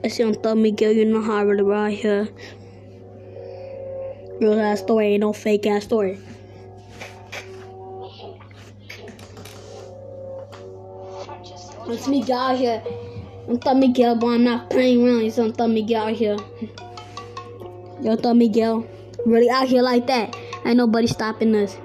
It's Young Thug Miguel, you know how I really ride here. Real ass story, ain't no fake ass story. It's Miguel out here. I'm Thug Miguel, but I'm not playing around. It's on Thug Miguel out here. Yo, Thug Miguel, really out here like that. Ain't nobody stopping us.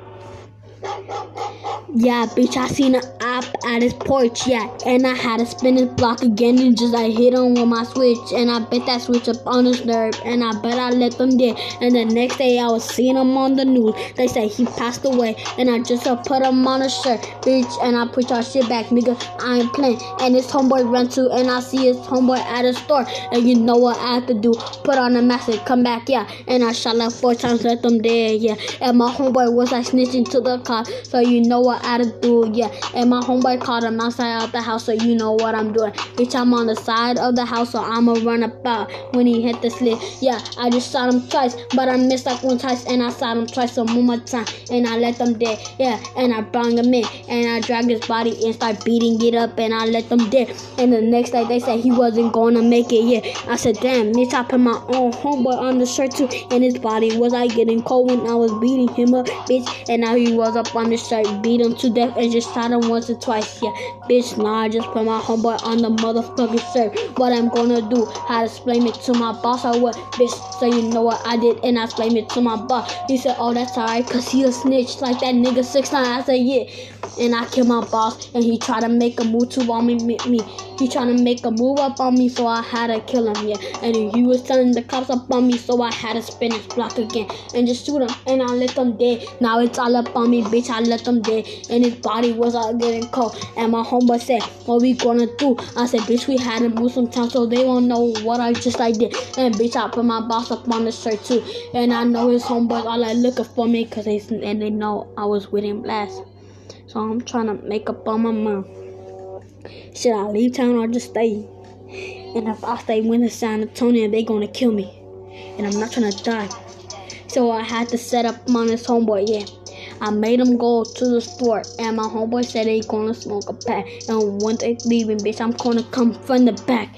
Yeah, bitch, I seen an op at his porch, yeah. And I had to spin his block again and just I hit him with my switch. And I bet that switch up on his nerve. And I bet I let them dead. And the next day I was seeing him on the news. They said he passed away. And I just uh, put him on a shirt, bitch. And I put y'all shit back, nigga. I ain't playing. And his homeboy run to, and I see his homeboy at a store. And you know what I have to do? Put on a mask and come back, yeah. And I shot like four times, let them dead, yeah. And my homeboy was like snitching to the cop. So you know what I had to do, yeah. And my homeboy called him outside of the house, so you know what I'm doing. Bitch, I'm on the side of the house, so I'ma run about when he hit the slit. Yeah, I just shot him twice, but I missed like one twice, and I shot him twice, so one more time, and I let them dead. Yeah, and I brought him in, and I dragged his body and start beating it up, and I let them dead. And the next day they said he wasn't gonna make it. Yeah, I said, damn, bitch, I put my own homeboy on the shirt too, and his body was like getting cold when I was beating him up, bitch. And now he was up on the shirt, beat him to death, and just shot him once or twice. Yeah, bitch, now I just put my homeboy on the motherfucking shirt. What I'm gonna do? How to explain it to my boss or what? Bitch, so you know what I did, and I explained it to my boss. He said, oh, that's alright, cause he a snitch like that nigga six nine. I said, yeah. And I killed my boss, and he tried to make a move to on me, me. He trying to make a move up on me, so I had to kill him, yeah. And he was telling the cops up on me, so I had to spin his block again and just shoot him. And I let them dead. Now it's all up on me, bitch. I let them dead. And his body was all getting cold. And my homeboy said, What we gonna do? I said, Bitch, we had to move some time so they won't know what I just I did. And bitch, I put my boss up on the shirt too. And I know his homeboys all like looking for me because they and they know I was with him last. So I'm trying to make up on my mind. Should I leave town or just stay? And if I stay in San Antonio, they gonna kill me. And I'm not trying to die. So I had to set up on this homeboy, yeah. I made him go to the store, and my homeboy said they gonna smoke a pack. And when they leaving, bitch, I'm gonna come from the back.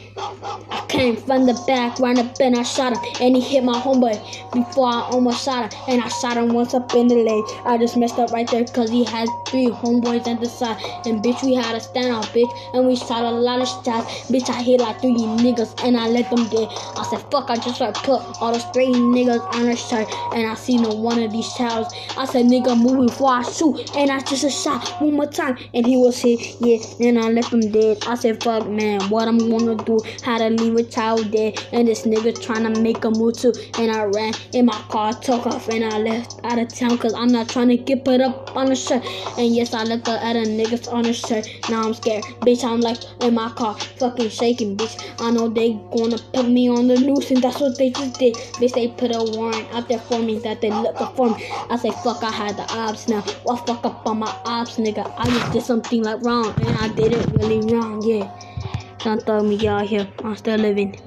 Came from the back, ran up and I shot him, and he hit my homeboy before I almost shot him. And I shot him once up in the leg. I just messed up right there because he had three homeboys at the side. And bitch, we had a standoff, bitch, and we shot a lot of shots. Bitch, I hit like three niggas, and I let them dead. I said, fuck, I just like put all those three niggas on a shirt, and I seen no one of these towers. I said, nigga, move before I shoot, and I just shot one more time, and he was hit, yeah, and I left him dead. I said, fuck, man, what I'm gonna do? How to leave dead, and this nigga trying to make a move too, and I ran in my car, took off, and I left out of town, cause I'm not trying to get put up on a shirt, and yes, I left the other niggas on a shirt, now I'm scared, bitch, I'm like in my car, fucking shaking, bitch, I know they gonna put me on the news, and that's what they just did, bitch, they put a warrant out there for me, that they looking for me, I say, fuck, I had the ops now. Well, fuck up on my ops, nigga. I just did something like wrong, and I did it really wrong, yeah. Don't throw me out here. I'm still living.